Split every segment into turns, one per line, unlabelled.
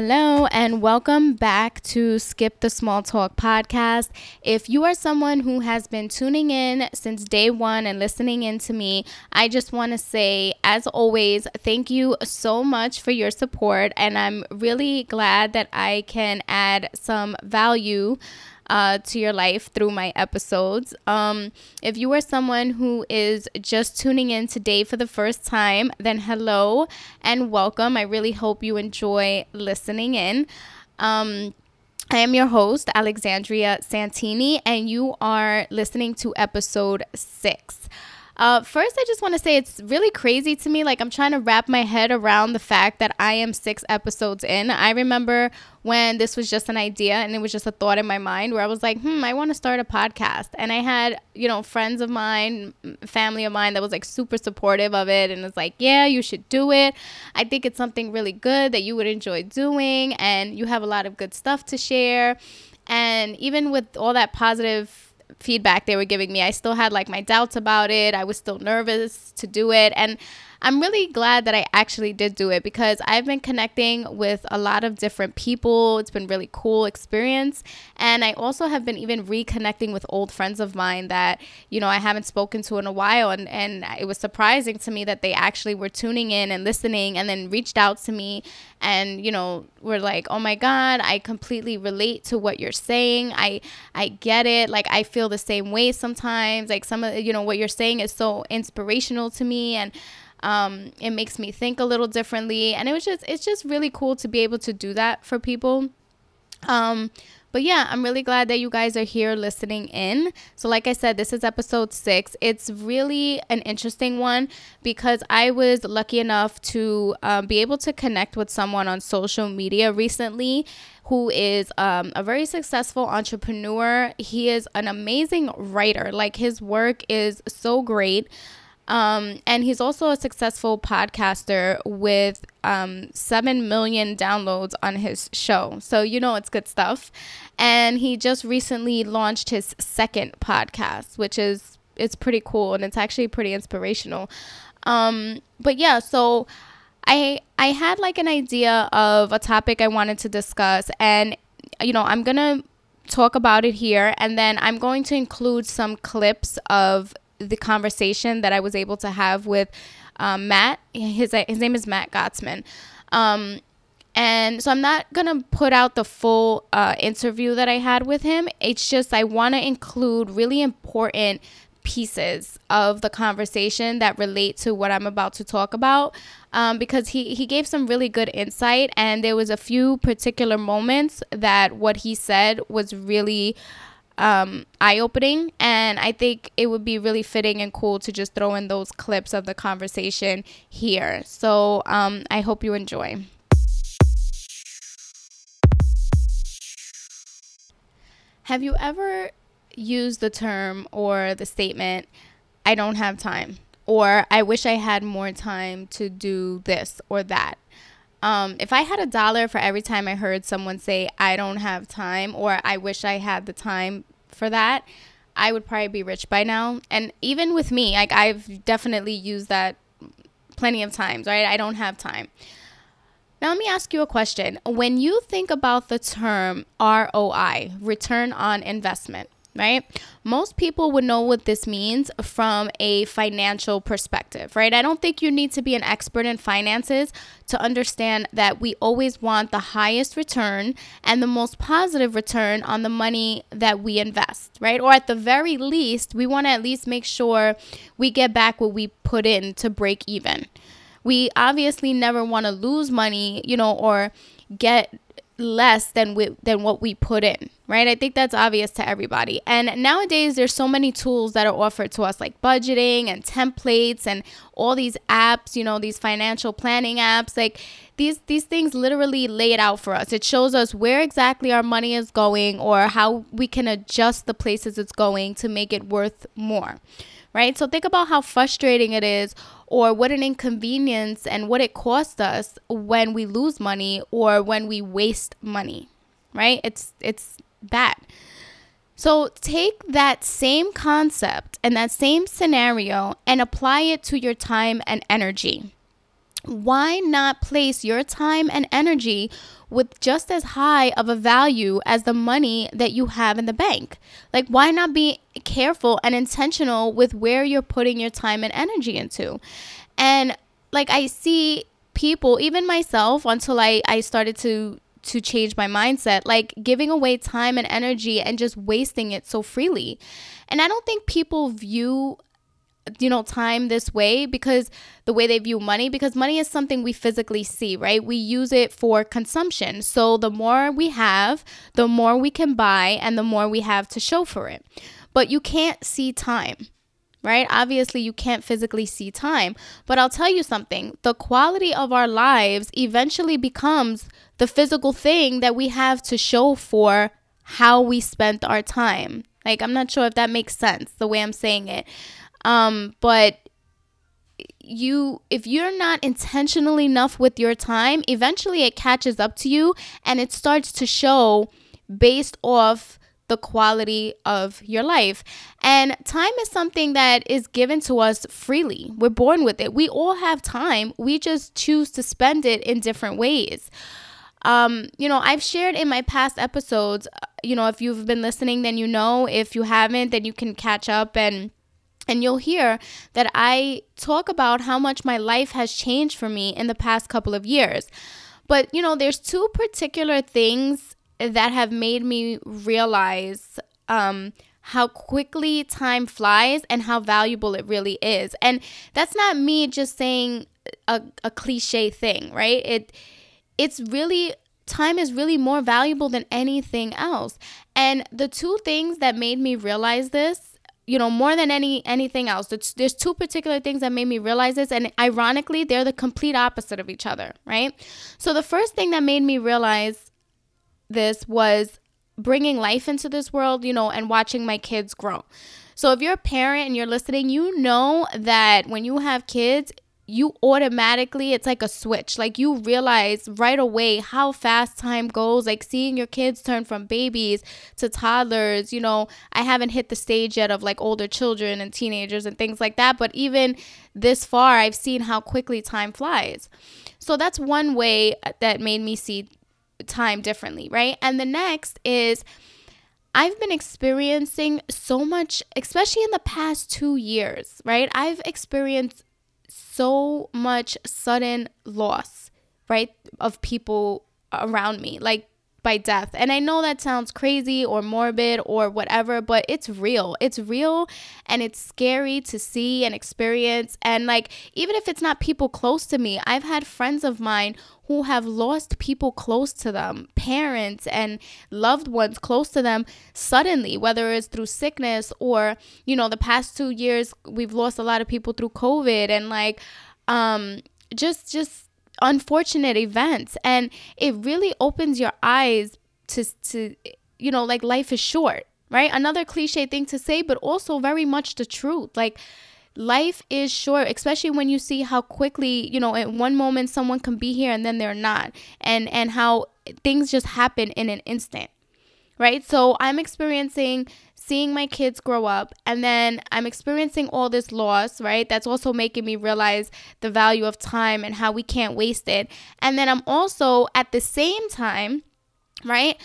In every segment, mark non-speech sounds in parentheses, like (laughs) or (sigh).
Hello, and welcome back to Skip the Small Talk podcast. If you are someone who has been tuning in since day one and listening in to me, I just want to say, as always, thank you so much for your support. And I'm really glad that I can add some value uh, to your life through my episodes. Um, if you are someone who is just tuning in today for the first time, then hello and welcome. I really hope you enjoy listening in. Um, I am your host, Alexandria Santini, and you are listening to episode six. Uh, first, I just want to say it's really crazy to me. Like, I'm trying to wrap my head around the fact that I am six episodes in. I remember when this was just an idea and it was just a thought in my mind where I was like, hmm, I want to start a podcast. And I had, you know, friends of mine, family of mine that was like super supportive of it and was like, yeah, you should do it. I think it's something really good that you would enjoy doing and you have a lot of good stuff to share. And even with all that positive feedback they were giving me, I still had like my doubts about it. I was still nervous to do it. And I'm really glad that I actually did do it because I've been connecting with a lot of different people. It's been really cool experience. And I also have been even reconnecting with old friends of mine that, you know, I haven't spoken to in a while. And, and it was surprising to me that they actually were tuning in and listening and then reached out to me and, you know, were like, oh my God, I completely relate to what you're saying. I, I get it. Like, I feel the same way sometimes. Like, some of, you know, what you're saying is so inspirational to me. And, um, it makes me think a little differently, and it was just it's just really cool to be able to do that for people. Um, but yeah, I'm really glad that you guys are here listening in. So, like I said, this is episode six. It's really an interesting one because I was lucky enough to um, be able to connect with someone on social media recently who is um, a very successful entrepreneur. He is an amazing writer. Like, his work is so great. Um, and he's also a successful podcaster with um, 7 million downloads on his show. So, you know, it's good stuff. And he just recently launched his second podcast, which is it's pretty cool and it's actually pretty inspirational. Um, but yeah, so I I had like an idea of a topic I wanted to discuss and you know, I'm going to talk about it here and then I'm going to include some clips of the conversation that I was able to have with um, Matt. His his name is Matt Gottesman. Um, and so I'm not gonna put out the full uh, interview that I had with him. It's just I want to include really important pieces of the conversation that relate to what I'm about to talk about um, because he, he gave some really good insight and there was a few particular moments that what he said was really um, eye opening. And I think it would be really fitting and cool to just throw in those clips of the conversation here. So um, I hope you enjoy. Have you ever used the term or the statement, I don't have time? Or I wish I had more time to do this or that. Um, if I had a dollar for every time I heard someone say, I don't have time, or I wish I had the time for that, I would probably be rich by now. And even with me, like I've definitely used that plenty of times, right? I don't have time. Now, let me ask you a question. When you think about the term ROI, return on investment, right? Most people would know what this means from a financial perspective, right? I don't think you need to be an expert in finances to understand that we always want the highest return and the most positive return on the money that we invest, right? Or at the very least, we want to at least make sure we get back what we put in to break even. We obviously never want to lose money, you know, or get less than we, than what we put in, right? I think that's obvious to everybody. And nowadays there's so many tools that are offered to us like budgeting and templates and all these apps, you know, these financial planning apps. Like these these things literally lay it out for us. It shows us where exactly our money is going or how we can adjust the places it's going to make it worth more. Right? So think about how frustrating it is or what an inconvenience and what it costs us when we lose money or when we waste money, right? It's it's bad. So take that same concept and that same scenario and apply it to your time and energy. why not place your time and energy with just as high of a value as the money that you have in the bank? Like, why not be careful and intentional with where you're putting your time and energy into? And like, I see people, even myself, until I, I started to to change my mindset, like giving away time and energy and just wasting it so freely. And I don't think people view you know time this way because the way they view money because money is something we physically see right? We use it for consumption. So the more we have the more we can buy and the more we have to show for it. But you can't see time right? Obviously you can't physically see time. But i'll tell you something. The quality of our lives eventually becomes the physical thing that we have to show for how we spent our time like i'm not sure if that makes sense the way i'm saying it um, but you if you're not intentional enough with your time, eventually it catches up to you and it starts to show based off the quality of your life. And time is something that is given to us freely. We're born with it. We all have time. We just choose to spend it in different ways. Um, you know, I've shared in my past episodes, you know, if you've been listening, then you know. If you haven't, then you can catch up and and you'll hear that I talk about how much my life has changed for me in the past couple of years. But, you know, there's two particular things that have made me realize um, how quickly time flies and how valuable it really is. And that's not me just saying a, a cliche thing, right? It it's really time is really more valuable than anything else. And the two things that made me realize this you know more than any anything else there's, there's two particular things that made me realize this and ironically they're the complete opposite of each other right so the first thing that made me realize this was bringing life into this world you know and watching my kids grow so if you're a parent and you're listening you know that when you have kids you automatically it's like a switch. Like you realize right away how fast time goes. Like seeing your kids turn from babies to toddlers you know i haven't hit the stage yet of like older children and teenagers and things like that but even this far i've seen how quickly time flies. So that's one way uh, that made me see time differently right? And the next is I've been experiencing so much, especially in the past two years, right? I've experienced so much sudden loss, right, of people around me, like by death. And I know that sounds crazy or morbid or whatever, but it's real. It's real and it's scary to see and experience. And like, even if it's not people close to me, I've had friends of mine who have lost people close to them, parents and loved ones close to them suddenly, whether it's through sickness or, you know, the past two years, we've lost a lot of people through COVID and like, um, just, just unfortunate events. And it really opens your eyes to, to, you know, like life is short, right? Another cliche thing to say, but also very much the truth. Like, life is short especially when you see how quickly you know in one moment someone can be here and then they're not and and how things just happen in an instant right? So i'm experiencing seeing my kids grow up and then i'm experiencing all this loss right? That's also making me realize the value of time and how we can't waste it. And then i'm also at the same time right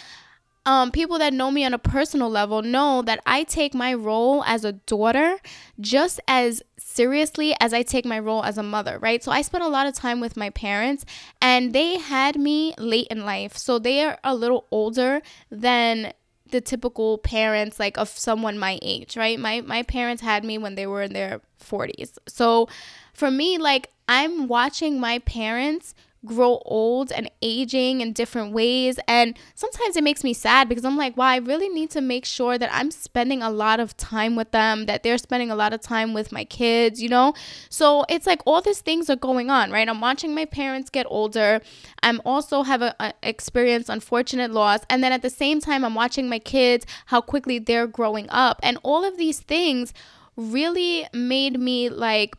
um, people that know me on a personal level know that I take my role as a daughter just as seriously as I take my role as a mother, right? So I spent a lot of time with my parents and they had me late in life. So they are a little older than the typical parents like of someone my age, right? My my parents had me when they were in their 40s. So for me like I'm watching my parents grow old and aging in different ways. And sometimes it makes me sad because I'm like, wow, I really need to make sure that I'm spending a lot of time with them, that they're spending a lot of time with my kids, you know? So it's like all these things are going on, right? I'm watching my parents get older. I'm also have a, a experience unfortunate loss. And then at the same time, I'm watching my kids, how quickly they're growing up. And all of these things really made me like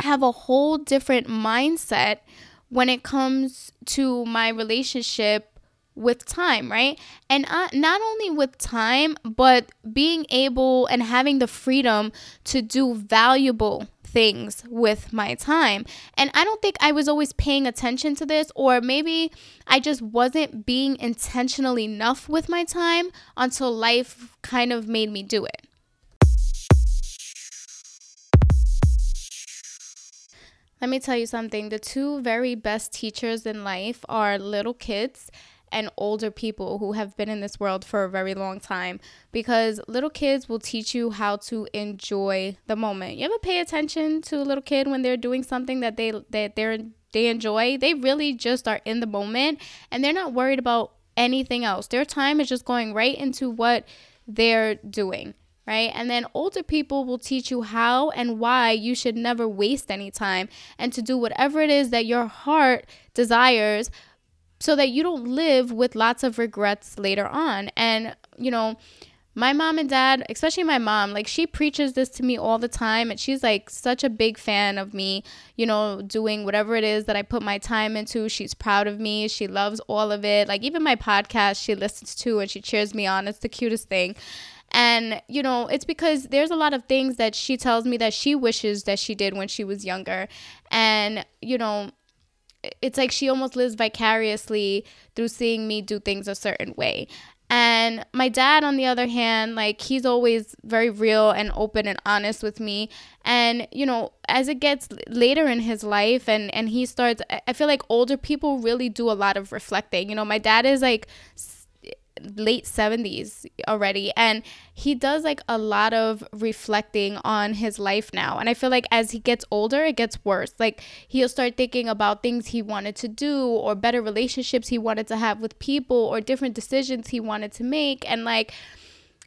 have a whole different mindset when it comes to my relationship with time, right? And uh, not only with time, but being able and having the freedom to do valuable things with my time. And I don't think I was always paying attention to this, or maybe I just wasn't being intentional enough with my time until life kind of made me do it. Let me tell you something the two very best teachers in life are little kids and older people who have been in this world for a very long time because little kids will teach you how to enjoy the moment. You ever pay attention to a little kid when they're doing something that they that they're they enjoy? They really just are in the moment and they're not worried about anything else. Their time is just going right into what they're doing right? And then older people will teach you how and why you should never waste any time and to do whatever it is that your heart desires so that you don't live with lots of regrets later on. And, you know, my mom and dad, especially my mom, like she preaches this to me all the time. And she's like such a big fan of me, you know, doing whatever it is that I put my time into. She's proud of me. She loves all of it. Like even my podcast, she listens to and she cheers me on. It's the cutest thing. And, you know, it's because there's a lot of things that she tells me that she wishes that she did when she was younger. And, you know, it's like she almost lives vicariously through seeing me do things a certain way. And my dad, on the other hand, like he's always very real and open and honest with me. And, you know, as it gets later in his life and, and he starts, I feel like older people really do a lot of reflecting. You know, my dad is like late 70s already and he does like a lot of reflecting on his life now and i feel like as he gets older it gets worse like he'll start thinking about things he wanted to do or better relationships he wanted to have with people or different decisions he wanted to make and like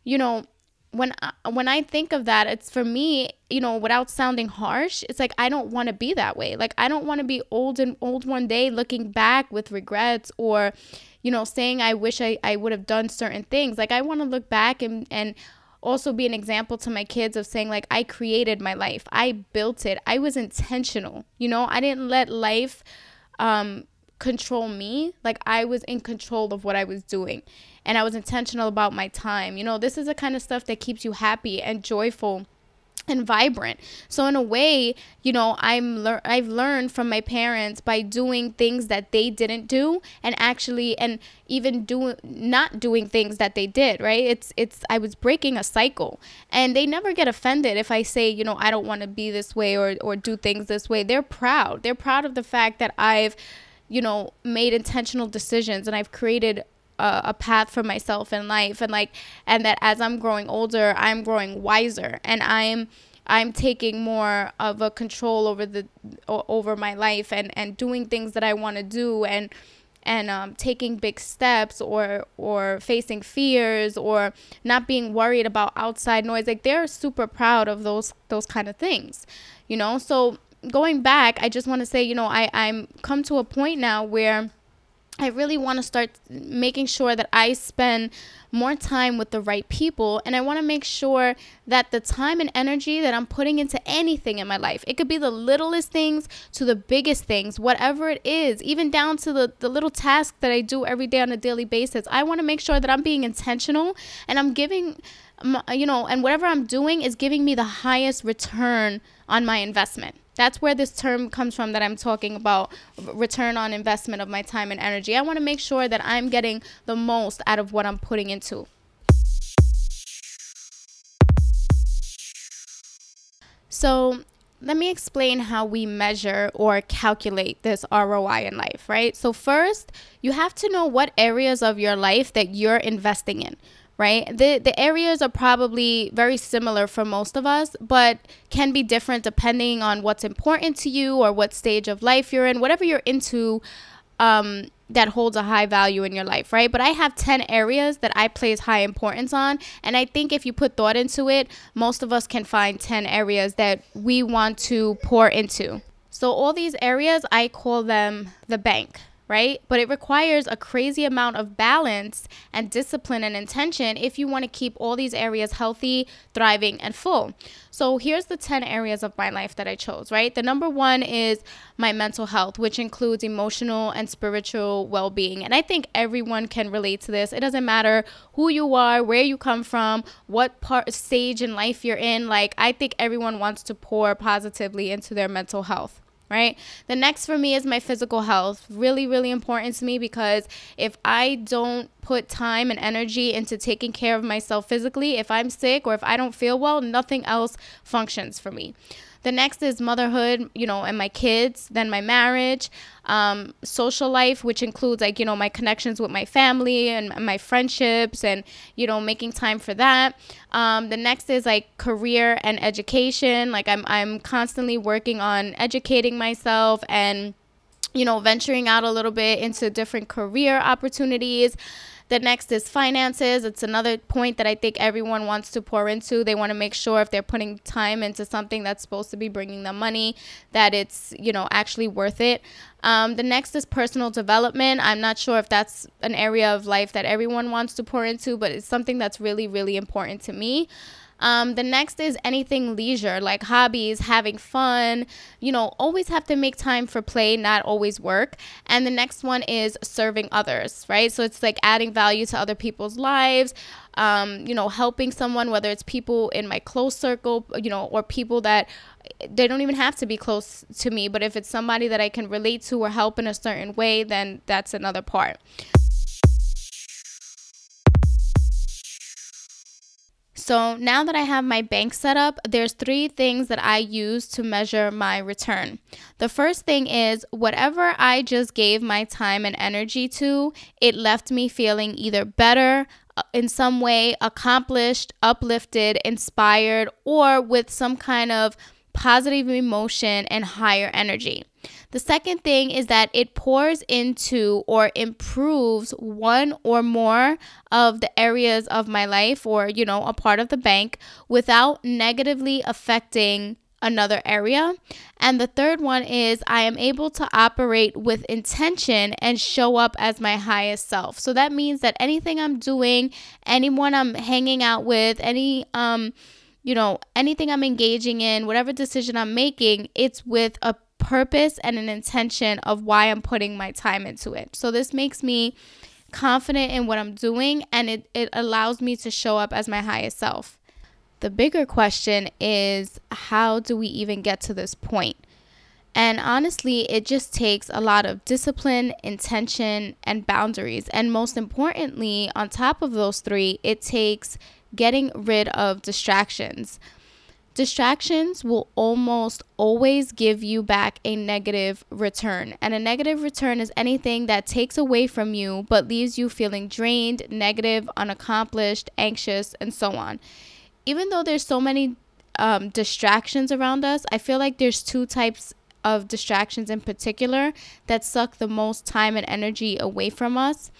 you know when I, when I think of that, it's for me, you know, without sounding harsh, it's like I don't want to be that way. Like I don't want to be old and old one day looking back with regrets or, you know, saying I wish I, I would have done certain things. Like I want to look back and, and also be an example to my kids of saying like I created my life. I built it. I was intentional. You know, I didn't let life um control me. Like I was in control of what I was doing and I was intentional about my time. You know, this is the kind of stuff that keeps you happy and joyful and vibrant. So in a way, you know, I'm lear- I've learned from my parents by doing things that they didn't do and actually and even doing not doing things that they did, right? It's it's I was breaking a cycle. And they never get offended if I say, you know, I don't want to be this way or or do things this way. They're proud. They're proud of the fact that I've you know, made intentional decisions and I've created a, a path for myself in life. And like and that as I'm growing older, I'm growing wiser. And I'm I'm taking more of a control over the over my life and and doing things that I want to do and and um, taking big steps or or facing fears or not being worried about outside noise. Like they're super proud of those those kind of things you know? So going back i just want to say you know i i'm come to a point now where I really want to start making sure that I spend more time with the right people. And I want to make sure that the time and energy that I'm putting into anything in my life, it could be the littlest things to the biggest things, whatever it is, even down to the, the little tasks that I do every day on a daily basis. I want to make sure that I'm being intentional and I'm giving, you know, and whatever I'm doing is giving me the highest return on my investment. That's where this term comes from that I'm talking about return on investment of my time and energy. I want to make sure that I'm getting the most out of what I'm putting into. So, let me explain how we measure or calculate this ROI in life, right? So, first, you have to know what areas of your life that you're investing in right? The the areas are probably very similar for most of us, but can be different depending on what's important to you or what stage of life you're in, whatever you're into um, that holds a high value in your life, right? But I have 10 areas that I place high importance on. And I think if you put thought into it, most of us can find 10 areas that we want to pour into. So, all these areas, I call them the bank, right? But it requires a crazy amount of balance and discipline and intention if you want to keep all these areas healthy, thriving, and full. So here's the 10 areas of my life that I chose, right? The number one is my mental health, which includes emotional and spiritual well being. And I think everyone can relate to this. It doesn't matter who you are, where you come from, what part stage in life you're in. Like, I think everyone wants to pour positively into their mental health right? The next for me is my physical health. Really, really important to me because if I don't put time and energy into taking care of myself physically, if I'm sick or if I don't feel well, nothing else functions for me. The next is motherhood, you know, and my kids, then my marriage, um, social life, which includes like, you know, my connections with my family and my friendships and, you know, making time for that. Um, the next is like career and education. Like I'm, I'm constantly working on educating myself and, you know, venturing out a little bit into different career opportunities. The next is finances. It's another point that I think everyone wants to pour into. They want to make sure if they're putting time into something that's supposed to be bringing them money, that it's, you know, actually worth it. Um, the next is personal development. I'm not sure if that's an area of life that everyone wants to pour into, but it's something that's really, really important to me. Um, the next is anything leisure, like hobbies, having fun. You know, always have to make time for play, not always work. And the next one is serving others, right? So it's like adding value to other people's lives. Um, you know, helping someone, whether it's people in my close circle, you know, or people that they don't even have to be close to me, but if it's somebody that I can relate to or help in a certain way, then that's another part. So now that I have my bank set up, there's three things that I use to measure my return. The first thing is whatever I just gave my time and energy to, it left me feeling either better, uh, in some way, accomplished, uplifted, inspired, or with some kind of positive emotion and higher energy. The second thing is that it pours into or improves one or more of the areas of my life or, you know, a part of the bank without negatively affecting another area. And the third one is I am able to operate with intention and show up as my highest self. So that means that anything I'm doing, anyone I'm hanging out with, any um you know, anything I'm engaging in, whatever decision I'm making, it's with a purpose and an intention of why I'm putting my time into it. So this makes me confident in what I'm doing and it, it allows me to show up as my highest self. The bigger question is how do we even get to this point? And honestly, it just takes a lot of discipline, intention, and boundaries. And most importantly, on top of those three, it takes getting rid of distractions. Distractions will almost always give you back a negative return. And a negative return is anything that takes away from you but leaves you feeling drained, negative, unaccomplished, anxious, and so on. Even though there's so many um, distractions around us, I feel like there's two types of distractions in particular that suck the most time and energy away from us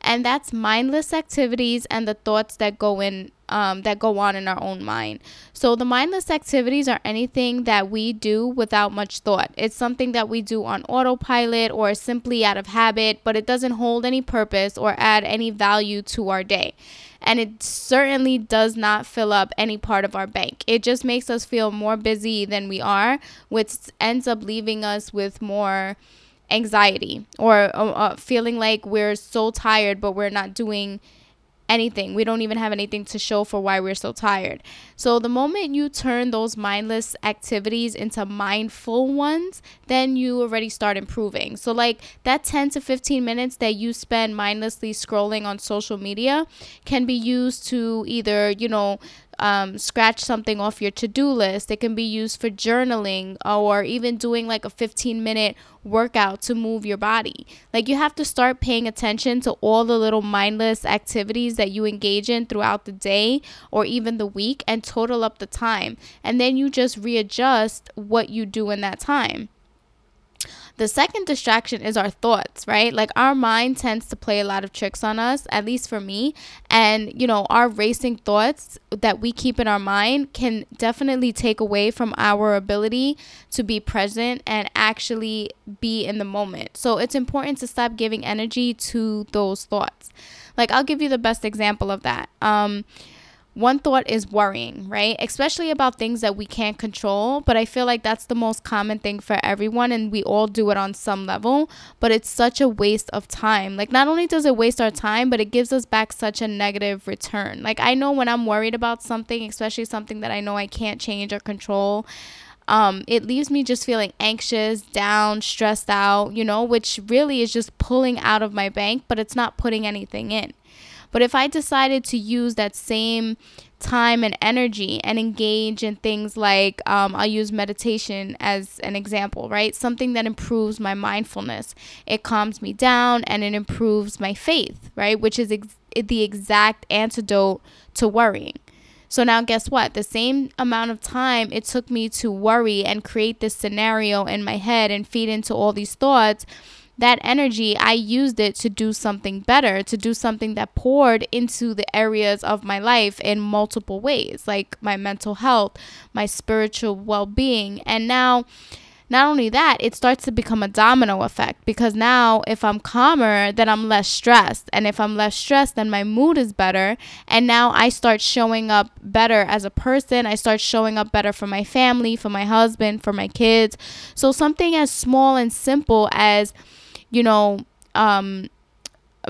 and that's mindless activities and the thoughts that go in um, that go on in our own mind. So the mindless activities are anything that we do without much thought. It's something that we do on autopilot or simply out of habit, but it doesn't hold any purpose or add any value to our day. And it certainly does not fill up any part of our bank. It just makes us feel more busy than we are, which ends up leaving us with more anxiety or uh, uh, feeling like we're so tired but we're not doing anything. We don't even have anything to show for why we're so tired. So, the moment you turn those mindless activities into mindful ones, then you already start improving. So, like that 10 to 15 minutes that you spend mindlessly scrolling on social media can be used to either, you know, um, scratch something off your to do list. It can be used for journaling or even doing like a 15 minute workout to move your body. Like you have to start paying attention to all the little mindless activities that you engage in throughout the day or even the week and total up the time. And then you just readjust what you do in that time. The second distraction is our thoughts, right? Like our mind tends to play a lot of tricks on us, at least for me. And, you know, our racing thoughts that we keep in our mind can definitely take away from our ability to be present and actually be in the moment. So it's important to stop giving energy to those thoughts. Like, I'll give you the best example of that. Um, one thought is worrying, right? Especially about things that we can't control. But I feel like that's the most common thing for everyone, and we all do it on some level. But it's such a waste of time. Like, not only does it waste our time, but it gives us back such a negative return. Like, I know when I'm worried about something, especially something that I know I can't change or control. Um, it leaves me just feeling anxious, down, stressed out, you know, which really is just pulling out of my bank, but it's not putting anything in. But if I decided to use that same time and energy and engage in things like um, I'll use meditation as an example, right? Something that improves my mindfulness. It calms me down and it improves my faith, right? Which is ex- the exact antidote to worrying. So now, guess what? The same amount of time it took me to worry and create this scenario in my head and feed into all these thoughts that energy, I used it to do something better, to do something that poured into the areas of my life in multiple ways, like my mental health, my spiritual well being. And now, not only that, it starts to become a domino effect because now if I'm calmer, then I'm less stressed. And if I'm less stressed, then my mood is better. And now I start showing up better as a person. I start showing up better for my family, for my husband, for my kids. So something as small and simple as you know, um,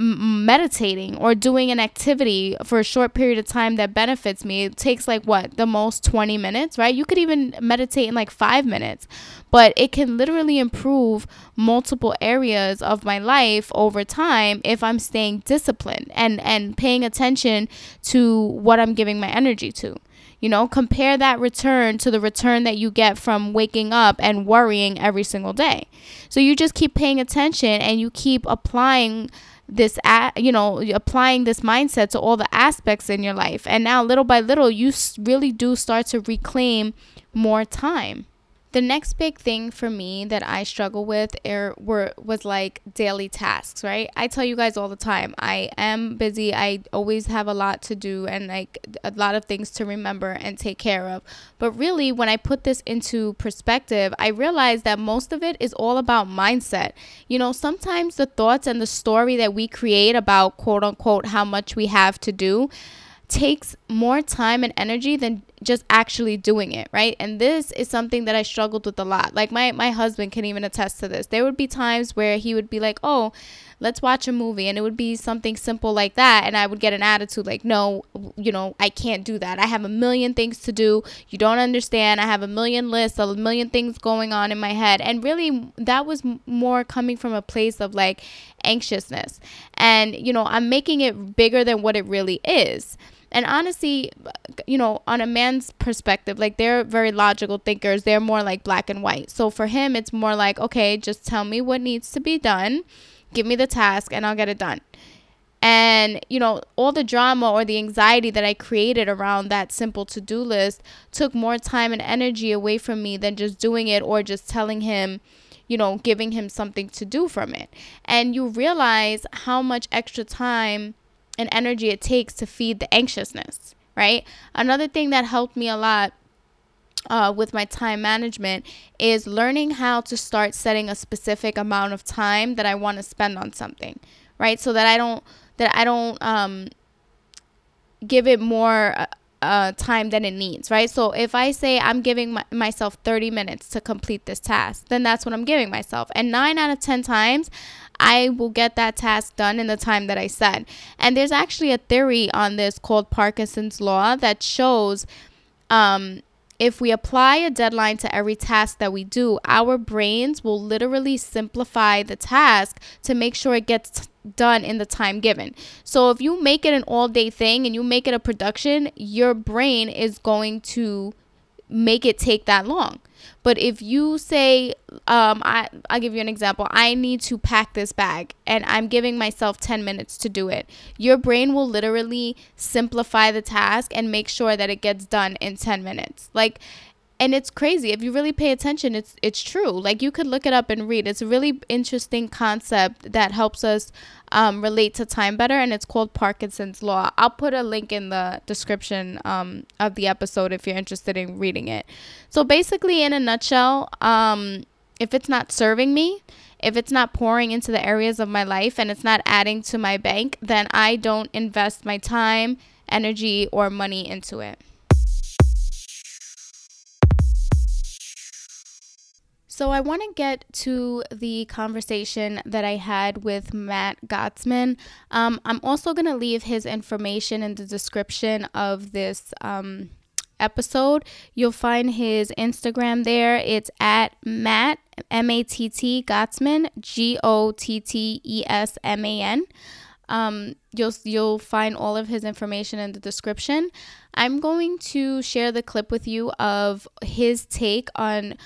meditating or doing an activity for a short period of time that benefits me. It takes like what the most 20 minutes right? You could even meditate in like 5 minutes. But it can literally improve multiple areas of my life over time if I'm staying disciplined and and paying attention to what I'm giving my energy to you know, compare that return to the return that you get from waking up and worrying every single day. So you just keep paying attention and you keep applying this you know applying this mindset to all the aspects in your life and now little by little you really do start to reclaim more time the next big thing for me that I struggle with er, were was like daily tasks, right? I tell you guys all the time, I am busy. I always have a lot to do and like a lot of things to remember and take care of. But really, when I put this into perspective, I realize that most of it is all about mindset. You know, sometimes the thoughts and the story that we create about quote unquote how much we have to do takes more time and energy than just actually doing it, right? And this is something that I struggled with a lot. Like my my husband can even attest to this. There would be times where he would be like, "Oh, let's watch a movie." And it would be something simple like that, and I would get an attitude like, "No, you know, I can't do that. I have a million things to do. You don't understand. I have a million lists, a million things going on in my head." And really that was more coming from a place of like anxiousness. And, you know, I'm making it bigger than what it really is. And honestly, you know, on a man's perspective, like they're very logical thinkers. They're more like black and white. So for him, it's more like, okay, just tell me what needs to be done, give me the task, and I'll get it done. And, you know, all the drama or the anxiety that I created around that simple to do list took more time and energy away from me than just doing it or just telling him, you know, giving him something to do from it. And you realize how much extra time and energy it takes to feed the anxiousness, right? Another thing that helped me a lot uh, with my time management is learning how to start setting a specific amount of time that I want to spend on something, right? So that I don't that I don't um, give it more uh, uh, time than it needs, right? So if I say I'm giving my, myself 30 minutes to complete this task, then that's what I'm giving myself. And nine out of 10 times, I will get that task done in the time that I said. And there's actually a theory on this called Parkinson's Law that shows um, if we apply a deadline to every task that we do, our brains will literally simplify the task to make sure it gets done in the time given. So if you make it an all day thing and you make it a production, your brain is going to make it take that long. But if you say, um, I, I'll give you an example. I need to pack this bag and I'm giving myself 10 minutes to do it. Your brain will literally simplify the task and make sure that it gets done in 10 minutes. Like, and it's crazy. If you really pay attention it's it's true. Like you could look it up and read. It's a really interesting concept that helps us um, relate to time better and it's called parkinson's law. I'll put a link in the description um, of the episode if you're interested in reading it. So basically in a nutshell um, if it's not serving me if it's not pouring into the areas of my life and it's not adding to my bank then i don't invest my time energy or money into it So, I want to get to the conversation that I had with Matt Gottesman. Um, I'm also going to leave his information in the description of this um, episode. You'll find his Instagram there. It's at Matt, M A T T Gottsman, G O T T E S M A N. Um, you'll you'll find all of his information in the description. I'm going to share the clip with you of his take on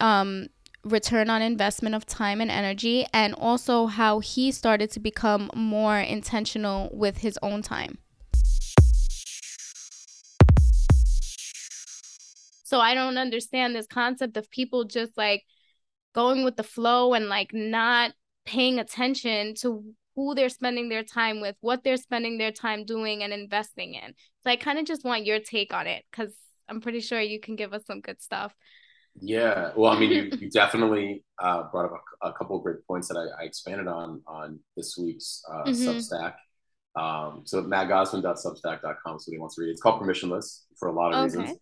um, return on investment of time and energy, and also how he started to become more intentional with his own time. So I don't understand this concept of people just like going with the flow and like not paying attention to who they're spending their time with, what they're spending their time doing and investing in. So I kind of just want your take on it because I'm pretty sure you can give us some good stuff.
Yeah, well, I mean, you, (laughs) you definitely uh, brought up a, a, couple of great points that I, I, expanded on on this week's uh, mm-hmm. Substack. Um, so mattgottesman.substack.com, so he wants to read. It's called Permissionless for a lot of okay. reasons.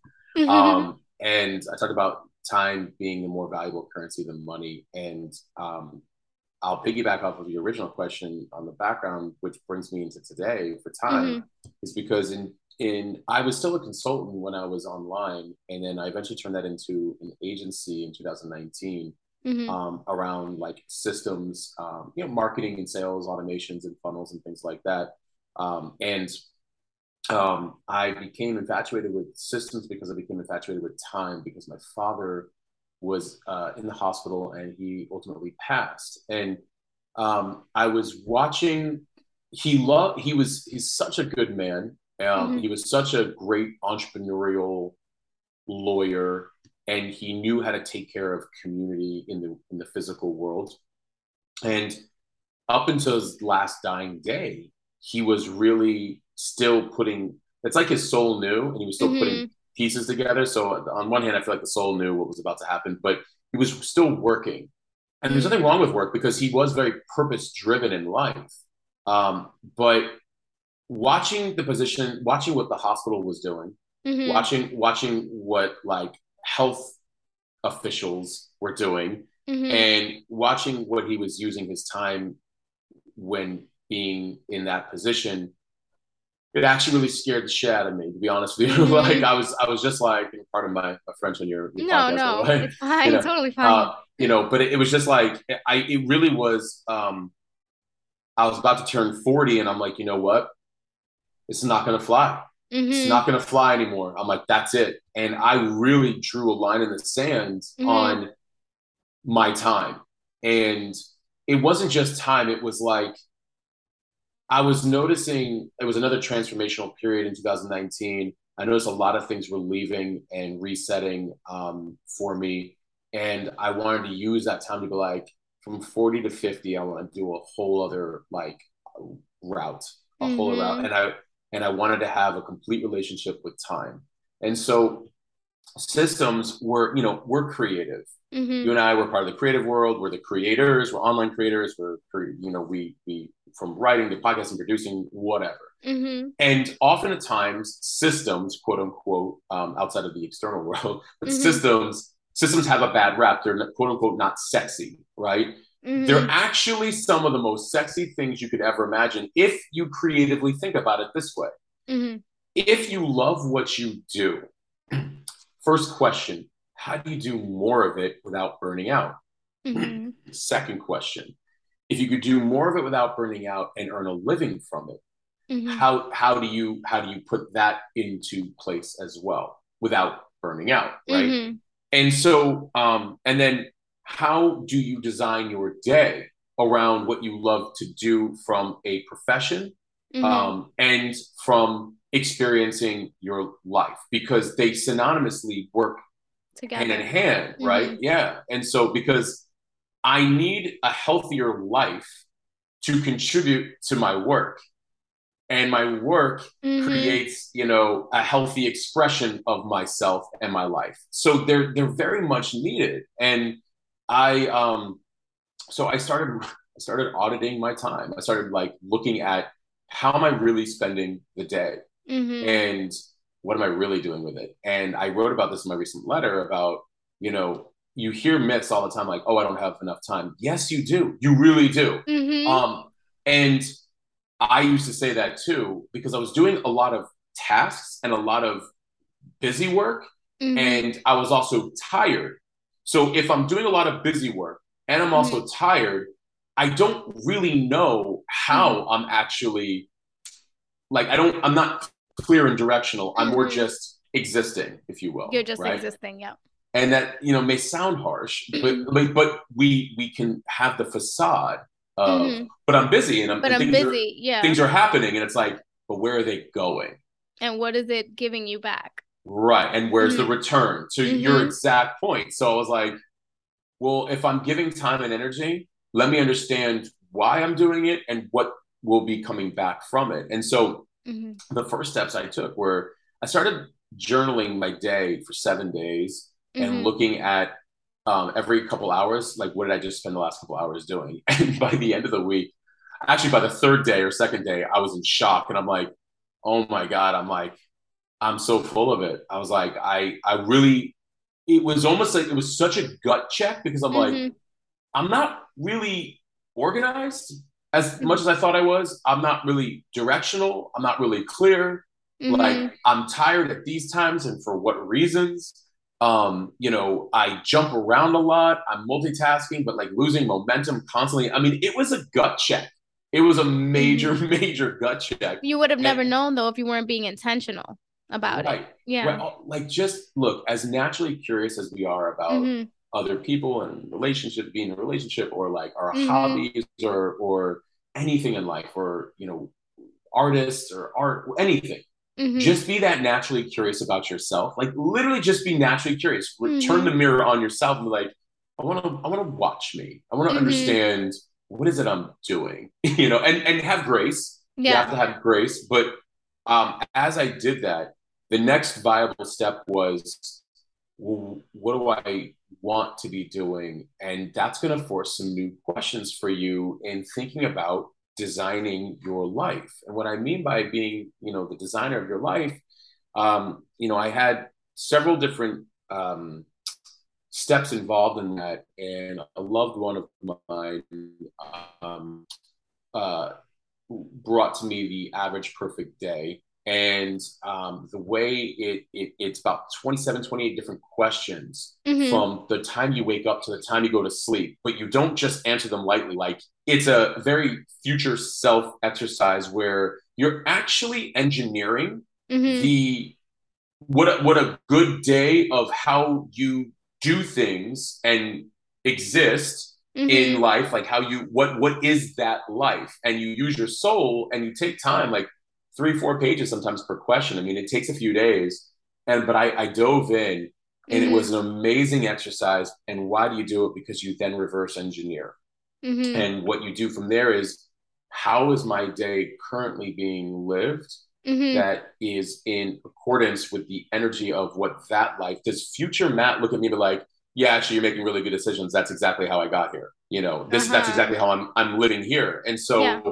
um, (laughs) and I talked about time being a more valuable currency than money, and um, I'll piggyback off of your original question on the background, which brings me into today for time, mm-hmm. is because in in I was still a consultant when I was online, and then I eventually turned that into an agency in 2019 mm-hmm. um, around like systems, um, you know, marketing and sales automations and funnels and things like that. Um, and um, I became infatuated with systems because I became infatuated with time because my father was uh, in the hospital and he ultimately passed. And um, I was watching. He loved. He was. He's such a good man um, mm-hmm. He was such a great entrepreneurial lawyer, and he knew how to take care of community in the in the physical world. And up until his last dying day, he was really still putting. It's like his soul knew, and he was still mm-hmm. putting pieces together. So on one hand, I feel like the soul knew what was about to happen, but he was still working. And there's mm-hmm. nothing wrong with work because he was very purpose driven in life. Um, but watching the position, watching what the hospital was doing, mm-hmm. watching watching what like health officials were doing, mm-hmm. and watching what he was using his time when being in that position it actually really scared the shit out of me to be honest with you (laughs) mm-hmm. like i was i was just like part of my, my french on your,
your no no it's fine (laughs) you know, totally fine uh,
you know but it, it, was just like i it really was um i was about to turn 40 and i'm like you know what it's not going to fly. Mm-hmm. It's not going to fly anymore. I'm like, that's it. And I really drew a line in the sand mm-hmm. on my time. And it wasn't just time, it was like, I was noticing it was another transformational period in 2019. I noticed a lot of things were leaving and resetting um, for me. And I wanted to use that time to be like, from 40 to 50, I want to do a whole other like route, a mm-hmm. whole route. And I, and I wanted to have a complete relationship with time. And so systems were, you know, we're creative. Mm-hmm. You and I were part of the creative world. We're the creators. We're online creators. We're, you know, we we from writing to podcasting, producing, whatever. Mm-hmm. And oftentimes, systems, quote unquote, um, outside of the external (laughs) world, but mm-hmm. systems systems have a bad rap. They're quote unquote not sexy, right? Mm-hmm. They're actually some of the most sexy things you could ever imagine if you creatively think about it this way. Mm-hmm. If you love what you do, (clears throat) first question how do you do more of it without burning out? Mm-hmm. (clears throat) Second question if you could do more of it without burning out and earn a living from it, mm-hmm. how, how do you how do you put that into place as well without burning out right mm-hmm. and so um and then how do you design your day around what you love to do from a profession mm-hmm. um, and from experiencing your life because they synonymously work
together
hand in hand, mm-hmm. right? Yeah. And so because I need a healthier life to contribute to my work. And my work mm-hmm. creates, you know, a healthy expression of myself and my life. So they're they're very much needed. And I um so I started I started auditing my time. I started like looking at how am I really spending the day? Mm-hmm. And what am I really doing with it? And I wrote about this in my recent letter about, you know, you hear myths all the time, like, oh, I don't have enough time. Yes, you do. You really do. Mm-hmm. Um, and I used to say that too, because I was doing a lot of tasks and a lot of busy work. Mm-hmm. And I was also tired. So if I'm doing a lot of busy work and I'm also mm-hmm. tired, I don't really know how mm-hmm. I'm actually like I don't I'm not clear and directional. I'm more mm-hmm. just existing, if you will.
You're just right? existing, yeah.
And that you know may sound harsh, but mm-hmm. but, but we we can have the facade of mm-hmm. but I'm busy and I'm
but
and
I'm busy,
are,
yeah.
Things are happening and it's like, but where are they going?
And what is it giving you back?
Right. And where's the return to your exact point? So I was like, well, if I'm giving time and energy, let me understand why I'm doing it and what will be coming back from it. And so mm-hmm. the first steps I took were I started journaling my day for seven days mm-hmm. and looking at um, every couple hours, like what did I just spend the last couple hours doing? (laughs) And by the end of the week, actually by the third day or second day, I was in shock and I'm like, oh my God, I'm like, I'm so full of it. I was like, I I really it was almost like it was such a gut check because I'm mm-hmm. like, I'm not really organized as mm-hmm. much as I thought I was. I'm not really directional. I'm not really clear. Mm-hmm. Like I'm tired at these times and for what reasons. Um, you know, I jump around a lot. I'm multitasking, but like losing momentum constantly. I mean, it was a gut check. It was a major, mm-hmm. (laughs) major gut check.
You would have and, never known though if you weren't being intentional about right, it. Yeah.
Right. Like just look, as naturally curious as we are about mm-hmm other people and relationship, being in a relationship, or like our mm-hmm. hobbies, or or anything in life, or you know, artists or art, anything. Mm-hmm. Just be that naturally curious about yourself. Like literally, just be naturally curious. Mm-hmm. Turn the mirror on yourself and be like, I want to, I want to watch me. I want to mm-hmm. understand what is it I'm doing, (laughs) you know, and and have grace. Yeah. You have to have grace. But um, as I did that, the next viable step was well, what do I want to be doing? And that's going to force some new questions for you in thinking about designing your life. And what I mean by being, you know, the designer of your life, um, you know, I had several different um, steps involved in that. And a loved one of mine um, uh, brought to me the average perfect day and um, the way it, it, it's about 27 28 different questions mm-hmm. from the time you wake up to the time you go to sleep but you don't just answer them lightly like it's a very future self exercise where you're actually engineering mm-hmm. the what a, what a good day of how you do things and exist mm-hmm. in life like how you what what is that life and you use your soul and you take time like three, four pages sometimes per question. I mean, it takes a few days. And but I, I dove in and mm-hmm. it was an amazing exercise. And why do you do it? Because you then reverse engineer. Mm-hmm. And what you do from there is how is my day currently being lived mm-hmm. that is in accordance with the energy of what that life does future Matt look at me and be like, yeah, actually you're making really good decisions. That's exactly how I got here. You know, this uh-huh. that's exactly how I'm I'm living here. And so yeah.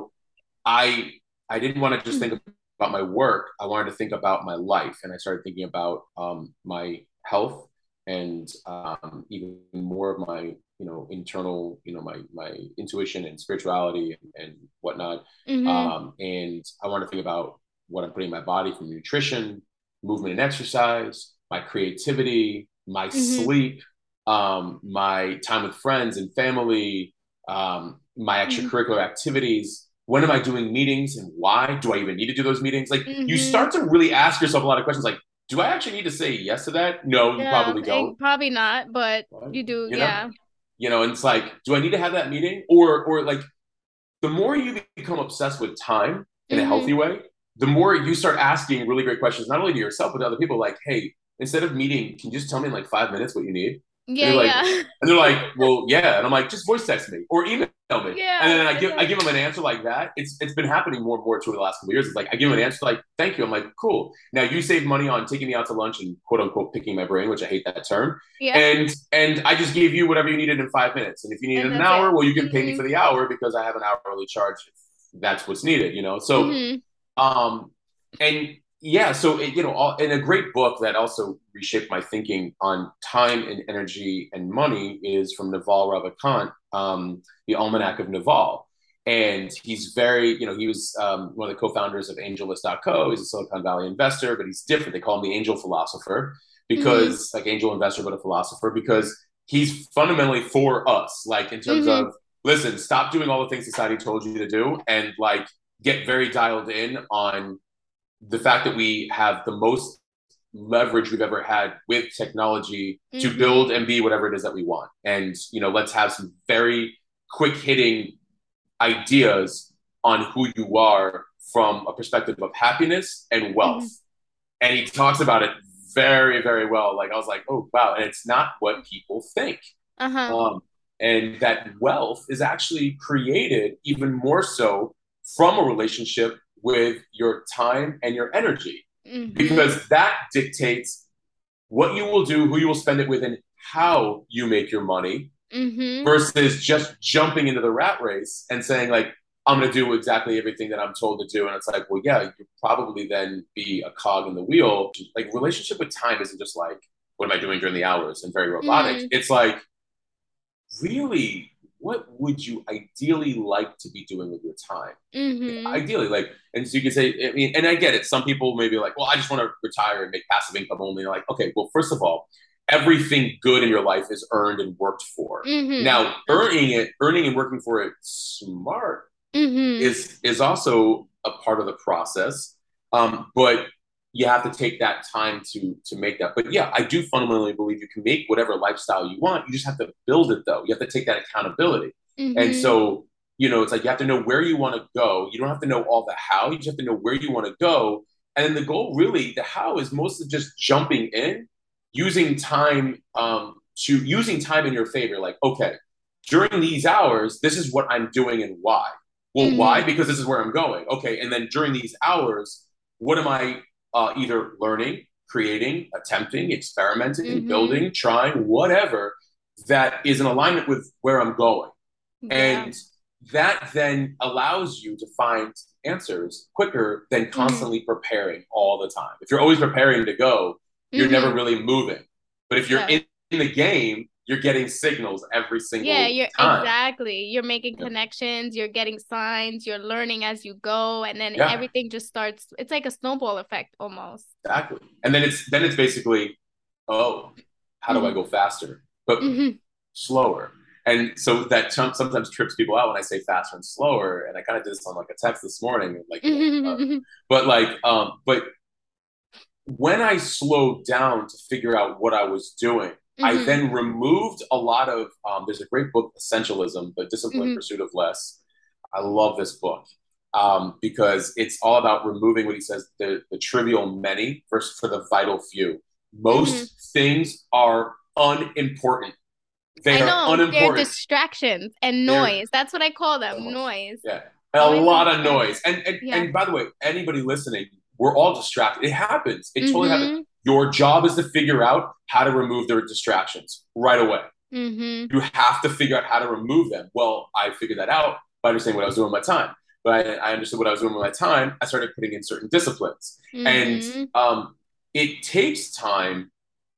I I didn't want to just think about my work. I wanted to think about my life, and I started thinking about um, my health and um, even more of my you know internal you know my my intuition and spirituality and, and whatnot. Mm-hmm. Um, and I wanted to think about what I'm putting in my body from nutrition, movement and exercise, my creativity, my mm-hmm. sleep, um, my time with friends and family, um, my mm-hmm. extracurricular mm-hmm. activities when am I doing meetings and why? Do I even need to do those meetings? Like mm-hmm. you start to really ask yourself a lot of questions like, do I actually need to say yes to that? No, yeah, you probably don't.
Probably not, but you do, you yeah.
Know? You know, and it's like, do I need to have that meeting? Or or like the more you become obsessed with time in mm-hmm. a healthy way, the more you start asking really great questions, not only to yourself, but to other people, like, hey, instead of meeting, can you just tell me in like five minutes what you need?
Yeah,
and like,
yeah. (laughs)
And they're like, well, yeah. And I'm like, just voice text me or email me.
Yeah,
and then I give I give them an answer like that. It's it's been happening more and more to the last couple years. It's like I give them an answer like, thank you. I'm like, cool. Now you save money on taking me out to lunch and quote unquote picking my brain, which I hate that term.
Yeah.
And and I just gave you whatever you needed in five minutes. And if you needed an hour, it. well, you can pay mm-hmm. me for the hour because I have an hourly charge. that's what's needed, you know. So, mm-hmm. um, and yeah, so it, you know, all, in a great book that also reshaped my thinking on time and energy and money is from Naval Ravikant, um, the Almanack of Naval, and he's very, you know, he was um, one of the co-founders of AngelList.co. He's a Silicon Valley investor, but he's different. They call him the angel philosopher because, mm-hmm. like, angel investor, but a philosopher because he's fundamentally for us, like in terms mm-hmm. of listen, stop doing all the things society told you to do, and like get very dialed in on the fact that we have the most leverage we've ever had with technology mm-hmm. to build and be whatever it is that we want. And, you know, let's have some very quick hitting ideas on who you are from a perspective of happiness and wealth. Mm-hmm. And he talks about it very, very well. Like, I was like, oh, wow. And it's not what people think. Uh-huh. Um, and that wealth is actually created even more so from a relationship with your time and your energy mm-hmm. because that dictates what you will do, who you will spend it with, and how you make your money mm-hmm. versus just jumping into the rat race and saying, like, I'm going to do exactly everything that I'm told to do. And it's like, well, yeah, you probably then be a cog in the wheel. Like, relationship with time isn't just like, what am I doing during the hours and very robotic. Mm-hmm. It's like, really what would you ideally like to be doing with your time? Mm-hmm. Ideally, like, and so you can say, I mean, and I get it. Some people may be like, well, I just want to retire and make passive income only. You're like, okay, well, first of all, everything good in your life is earned and worked for. Mm-hmm. Now, earning it, earning and working for it smart mm-hmm. is is also a part of the process. Um, but you have to take that time to to make that. But yeah, I do fundamentally believe you can make whatever lifestyle you want. You just have to build it though. You have to take that accountability. Mm-hmm. And so, you know, it's like you have to know where you want to go. You don't have to know all the how. You just have to know where you want to go. And the goal really, the how is mostly just jumping in, using time um, to using time in your favor. Like, okay, during these hours, this is what I'm doing and why. Well, mm-hmm. why? Because this is where I'm going. Okay, and then during these hours, what am I uh, either learning, creating, attempting, experimenting, mm-hmm. building, trying, whatever that is in alignment with where I'm going. Yeah. And that then allows you to find answers quicker than mm-hmm. constantly mm-hmm. preparing all the time. If you're always preparing to go, you're mm-hmm. never really moving. But if you're yeah. in, in the game, you're getting signals every single
yeah you're
time.
exactly you're making yeah. connections you're getting signs you're learning as you go and then yeah. everything just starts it's like a snowball effect almost
exactly and then it's then it's basically oh how do mm-hmm. i go faster but mm-hmm. slower and so that sometimes trips people out when I say faster and slower. And I kind of did this on like a text this morning, like, uh, (laughs) but like, um, but when I slowed down to figure out what I was doing, Mm-hmm. I then removed a lot of. Um, there's a great book, Essentialism: The Disciplined mm-hmm. Pursuit of Less. I love this book um, because it's all about removing what he says the, the trivial many versus for the vital few. Most mm-hmm. things are unimportant.
They I know, unimportant. They're distractions and noise. They're, That's what I call them. Noise.
Yeah. A lot of noise. And and, yeah. and by the way, anybody listening, we're all distracted. It happens. It totally mm-hmm. happens. Your job is to figure out how to remove their distractions right away. Mm-hmm. You have to figure out how to remove them. Well, I figured that out by understanding what I was doing with my time. But I, I understood what I was doing with my time. I started putting in certain disciplines. Mm-hmm. And um, it takes time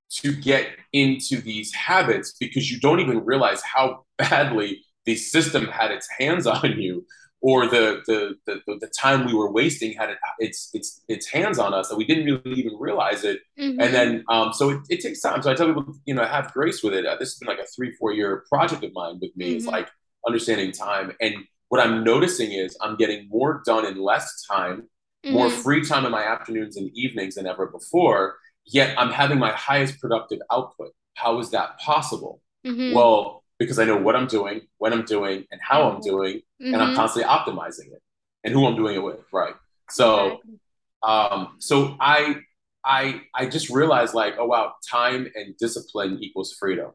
to get into these habits because you don't even realize how badly the system had its hands (laughs) on you or the, the the, the time we were wasting had it, its its its hands on us that we didn't really even realize it mm-hmm. and then um, so it, it, takes time so i tell people you know have grace with it uh, this has been like a three four year project of mine with me mm-hmm. is like understanding time and what i'm noticing is i'm getting more done in less time mm-hmm. more free time in my afternoons and evenings than ever before yet i'm having my highest productive output how is that possible mm-hmm. well because I know what I'm doing, when I'm doing, and how mm-hmm. I'm doing, mm-hmm. and I'm mm-hmm. constantly optimizing it and who I'm doing it with. Right. So, um, so I I I just realized like, oh wow, time and discipline equals freedom.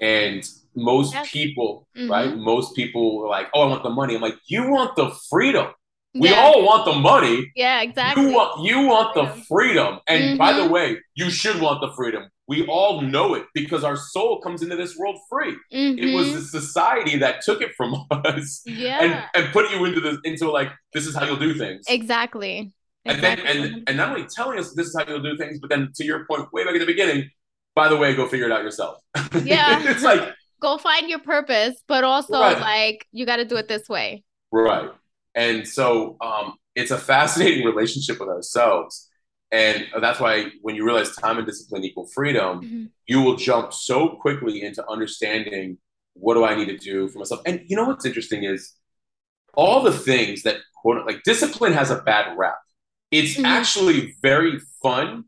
And most yes. people, mm-hmm. right? Most people are like, oh, I want the money. I'm like, you want the freedom. We yeah. all want the money.
Yeah, exactly.
You want you want the freedom. And mm-hmm. by the mm-hmm. way, you should want the freedom. We all know it because our soul comes into this world free. Mm-hmm. It was mm-hmm. the society that took it from (laughs) us yeah. and, and put you into the into like this is how you'll do things.
Exactly.
And then and and not only telling us this is how you'll do things, but then to your point way back at the beginning, by the way, go figure it out yourself. (laughs)
Yeah.
it's like
go find your purpose, but also right. like you got to do it this way.
Right. And so um, it's a fascinating (laughs) relationship with ourselves. And that's why when you realize time and discipline equal freedom, mm-hmm. you will jump so quickly into understanding what do I need to do for myself. And you know what's interesting is all the things that quote like discipline has a bad rap. It's mm-hmm. actually very fun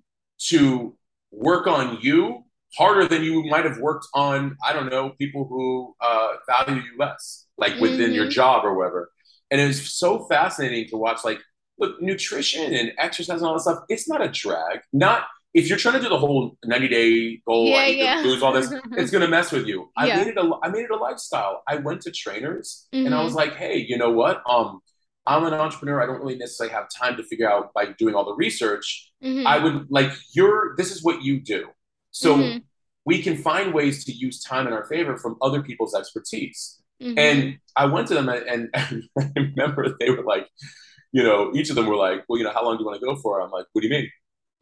to work on you harder than you might have worked on, I don't know, people who uh, value you less, like within mm-hmm. your job or whatever. And it was so fascinating to watch, like, look, nutrition and exercise and all that stuff, it's not a drag. Not if you're trying to do the whole 90 day goal, yeah, I yeah. lose all this, (laughs) it's gonna mess with you. I yeah. made it a I made it a lifestyle. I went to trainers mm-hmm. and I was mm-hmm. like, hey, you know what? Um, I'm an entrepreneur. I don't really necessarily have time to figure out by doing all the research. Mm-hmm. I would like you're this is what you do. So mm-hmm. we can find ways to use time in our favor from other people's expertise. Mm-hmm. And I went to them and, and (laughs) I remember they were like, you know, each of them were like, well, you know, how long do you want to go for? I'm like, what do you mean?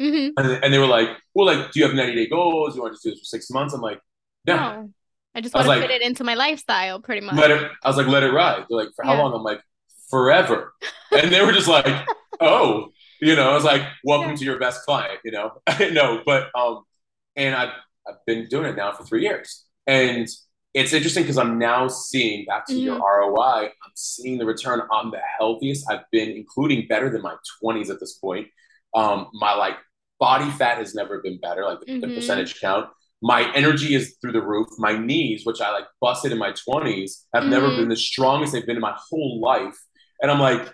Mm-hmm. And, and, they were like, well, like, do you have 90 day goals? You want to just do this for six months? I'm like, no. no.
I just want to like, fit it into my lifestyle pretty much.
Let it, I was like, let it ride. They're like, for how yeah. long? I'm like, forever. and they were just like, (laughs) oh, you know, I was like, welcome yeah. to your best client, you know? (laughs) no, but, um, and I've, I've been doing it now for three years. And it's interesting because I'm now seeing back to mm-hmm. your ROI, I'm seeing the return on the healthiest I've been, including better than my 20s at this point. Um, my like body fat has never been better, like the, mm-hmm. the percentage count. My energy is through the roof. My knees, which I like busted in my 20s, have mm-hmm. never been the strongest they've been in my whole life. And I'm like,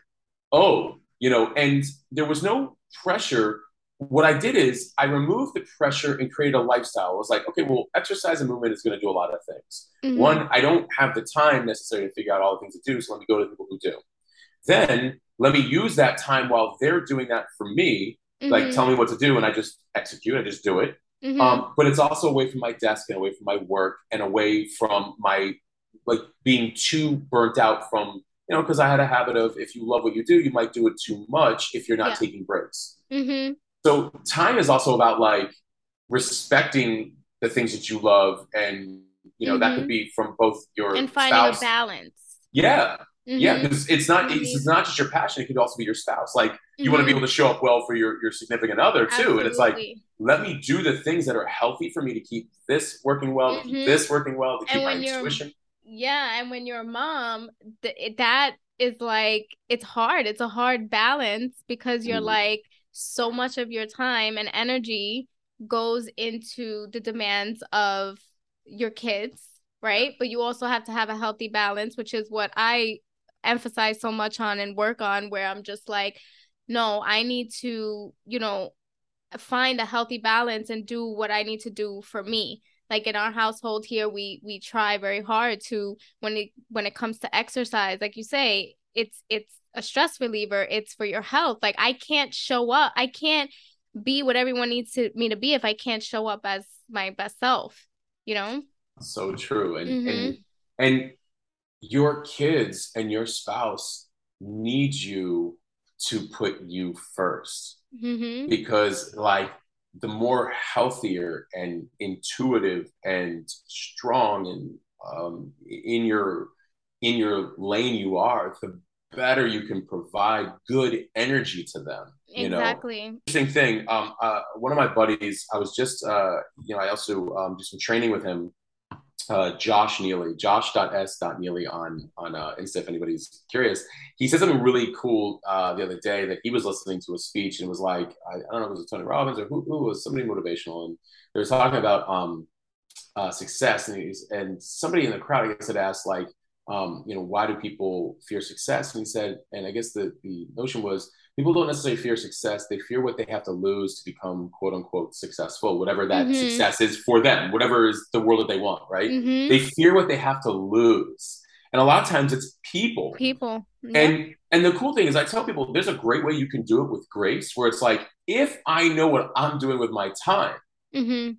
oh, you know, and there was no pressure. What I did is I removed the pressure and created a lifestyle. I was like, okay, well, exercise and movement is going to do a lot of things. Mm-hmm. One, I don't have the time necessarily to figure out all the things to do, so let me go to people who do. Then let me use that time while they're doing that for me. Mm-hmm. Like, tell me what to do, and I just execute. I just do it. Mm-hmm. Um, but it's also away from my desk and away from my work and away from my like being too burnt out from you know, because I had a habit of if you love what you do, you might do it too much if you're not yeah. taking breaks. Mm-hmm. So time is also about like respecting the things that you love, and you know mm-hmm. that could mm-hmm. be from both your
and finding spouse. a balance.
Yeah, mm-hmm. yeah, because it's not it's mm-hmm. not just your passion; it could also be your spouse. Like you want to be mm-hmm. able to show up well for your your significant other too, Absolutely. and it's like let me do the things that are healthy for me to keep this working well, to keep this working well, to keep my intuition
yeah and when you're a mom th- that is like it's hard it's a hard balance because you're like so much of your time and energy goes into the demands of your kids right? But you also have to have a healthy balance which is what i emphasize so much on and work on where i'm just like no i need to you know find a healthy balance and do what i need to do for me. Like in our household here we we try very hard to when it when it comes to exercise like you say it's it's a stress reliever it's for your health like i can't show up i can't be what everyone needs to me to be if i can't show up as my best self you know
so true and mm-hmm. and and your kids and your spouse need you to put you 1st mm-hmm. because like the more healthier and intuitive and strong and um, in your in your lane you are, the better you can provide good energy to them. You
exactly.
know, interesting thing. Um, uh, one of my buddies, I was just, uh, you know, I also um, did some training with him uh, Josh Neely, josh.s.neely on on uh, Insta if anybody's curious. He said something really cool uh, the other day that he was listening to a speech and was like, I, I don't know if it was Tony Robbins or who, who was somebody motivational, and they were talking about um, uh, success, and he's, and somebody in the crowd I guess had asked like, um, you know, why do people fear success? And he said, and I guess the the notion was people don't necessarily fear success. They fear what they have to lose to become quote unquote successful, whatever that mm-hmm. success is for them, whatever is the world that they want, right? Mm-hmm. They fear what they have to lose. And a lot of times it's people.
People.
And and the cool thing is I tell people there's a great way you can do it with grace where it's like, if I know what I'm doing with my time, mm-hmm.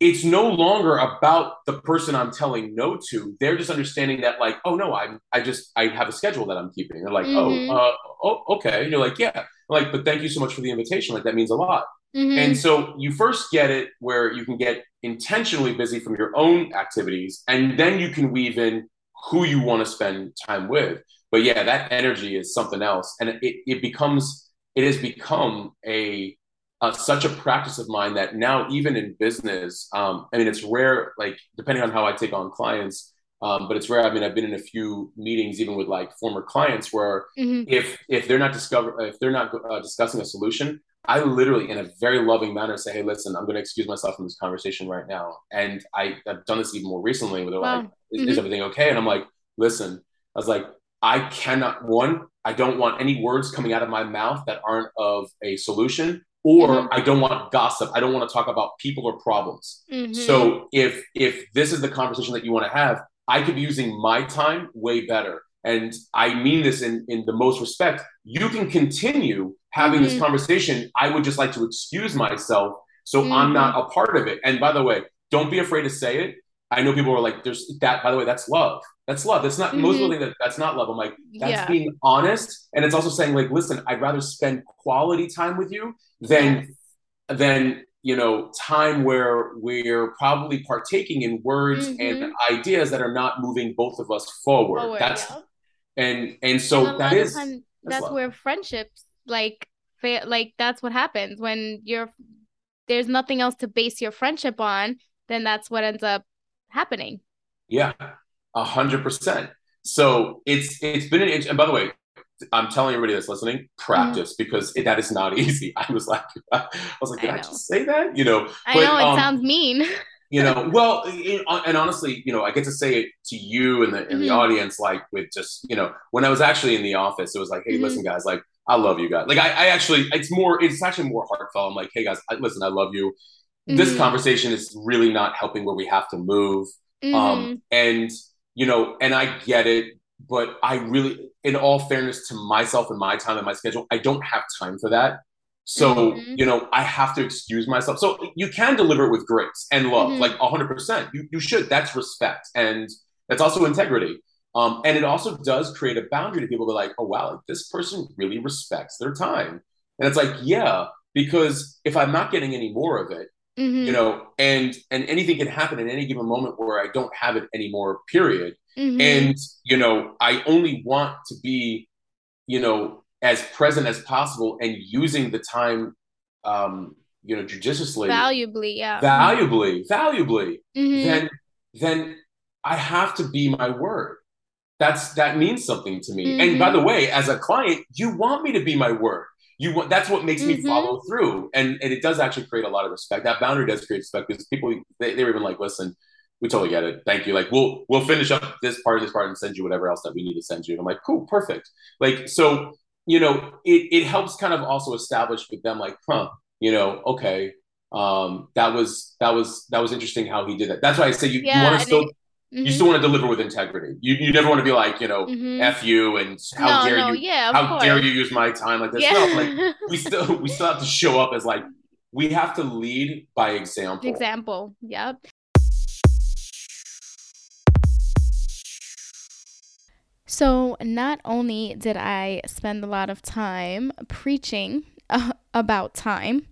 It's no longer about the person I'm telling no to. They're just understanding that, like, oh no, I'm I just I have a schedule that I'm keeping. They're like, oh, mm-hmm. uh, oh, okay. And you're like, yeah. I'm like, but thank you so much for the invitation. Like that means a lot. Mm-hmm. And so you first get it where you can get intentionally busy from your own activities, and then you can weave in who you want to spend time with. But yeah, that energy is something else, and it it becomes it has become a uh, such a practice of mine that now even in business, um, I mean, it's rare. Like depending on how I take on clients, um, but it's rare. I mean, I've been in a few meetings, even with like former clients, where mm-hmm. if if they're not discover if they're not uh, discussing a solution, I literally, in a very loving manner, say, "Hey, listen, I'm going to excuse myself from this conversation right now." And I, have done this even more recently, where they're wow. like, is, mm-hmm. "Is everything okay?" And I'm like, "Listen," I was like, "I cannot. One, I don't want any words coming out of my mouth that aren't of a solution, or mm-hmm. I don't want gossip. I don't want to talk about people or problems. Mm-hmm. So if if this is the conversation that you want to have, I could be using my time way better." And I mean this in, in the most respect. You can continue having mm-hmm. this conversation, I would just like to excuse myself so mm-hmm. I'm not a part of it. And by the way, don't be afraid to say it. I know people are like, there's that, by the way, that's love. That's love. That's not, mm-hmm. most people think that that's not love. I'm like, that's yeah. being honest. And it's also saying, like, listen, I'd rather spend quality time with you than, yes. than, you know, time where we're probably partaking in words and mm-hmm. ideas that are not moving both of us forward. forward that's, yeah. and, and so and that is,
time, that's, that's where friendships like like that's what happens when you're there's nothing else to base your friendship on then that's what ends up happening
yeah hundred percent so it's it's been an and by the way i'm telling everybody that's listening practice mm-hmm. because it, that is not (laughs) easy i was like (laughs) i was like did i, I just say that you know
i but, know it um, sounds mean (laughs)
you know well it, and honestly you know i get to say it to you and the, mm-hmm. the audience like with just you know when i was actually in the office it was like hey mm-hmm. listen guys like I love you guys. Like I, I actually, it's more, it's actually more heartfelt. I'm like, hey guys, I, listen, I love you. Mm-hmm. This conversation is really not helping where we have to move. Mm-hmm. Um, and you know, and I get it, but I really, in all fairness to myself and my time and my schedule, I don't have time for that. So, mm-hmm. you know, I have to excuse myself. So you can deliver it with grace and love, mm-hmm. like hundred percent. You you should. That's respect. And that's also integrity. Um, and it also does create a boundary to people be like, oh, wow, this person really respects their time. And it's like, yeah, because if I'm not getting any more of it, mm-hmm. you know, and and anything can happen at any given moment where I don't have it anymore, period. Mm-hmm. And, you know, I only want to be, you know, as present as possible and using the time um, you know, judiciously.
Valuably, yeah.
Valuably, valuably, mm-hmm. then then I have to be my word that's that means something to me. And by mm-hmm. the way, as a client, you want me to be my word. You want that's what makes mm-hmm. me follow through. And and it does actually create a lot of respect. That boundary does create respect because people they, they're even like, listen, we totally get it. Thank you. Like we'll we'll finish up this part, of this part, and send you whatever else that we need to send you. And I'm like, cool, perfect. Like so, you know, it it helps kind of also establish with them, like, huh, you know, okay, um, that was that was that was interesting how he did that. That's why I say you, yeah, you want to still it, Mm-hmm. You still want to deliver with integrity. You, you never want to be like, you know, mm-hmm. f you and how no, dare no, you, yeah, how course. dare you use my time like this? Yeah. No, like (laughs) we still we still have to show up as like we have to lead by example.
Example. Yep. So, not only did I spend a lot of time preaching uh, about time,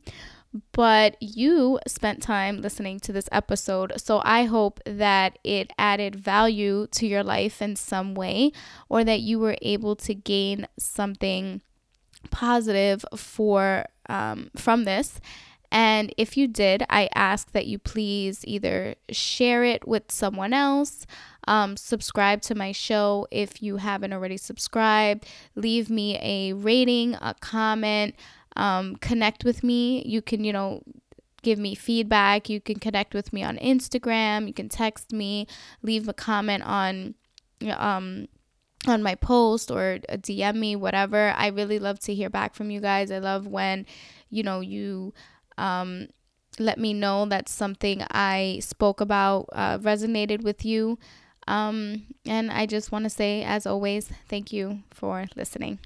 but you spent time listening to this episode. So I hope that it added value to your life in some way or that you were able to gain something positive for um, from this. And if you did, I ask that you please either share it with someone else, um, subscribe to my show if you haven't already subscribed, leave me a rating, a comment um, connect with me. You can, you know, give me feedback. You can connect with me on Instagram. You can text me, leave a comment on um, on my post or DM me, whatever. I really love to hear back from you guys. I love when, you know, you um, let me know that something I spoke about uh, resonated with you. Um, and I just want to say, as always, thank you for listening.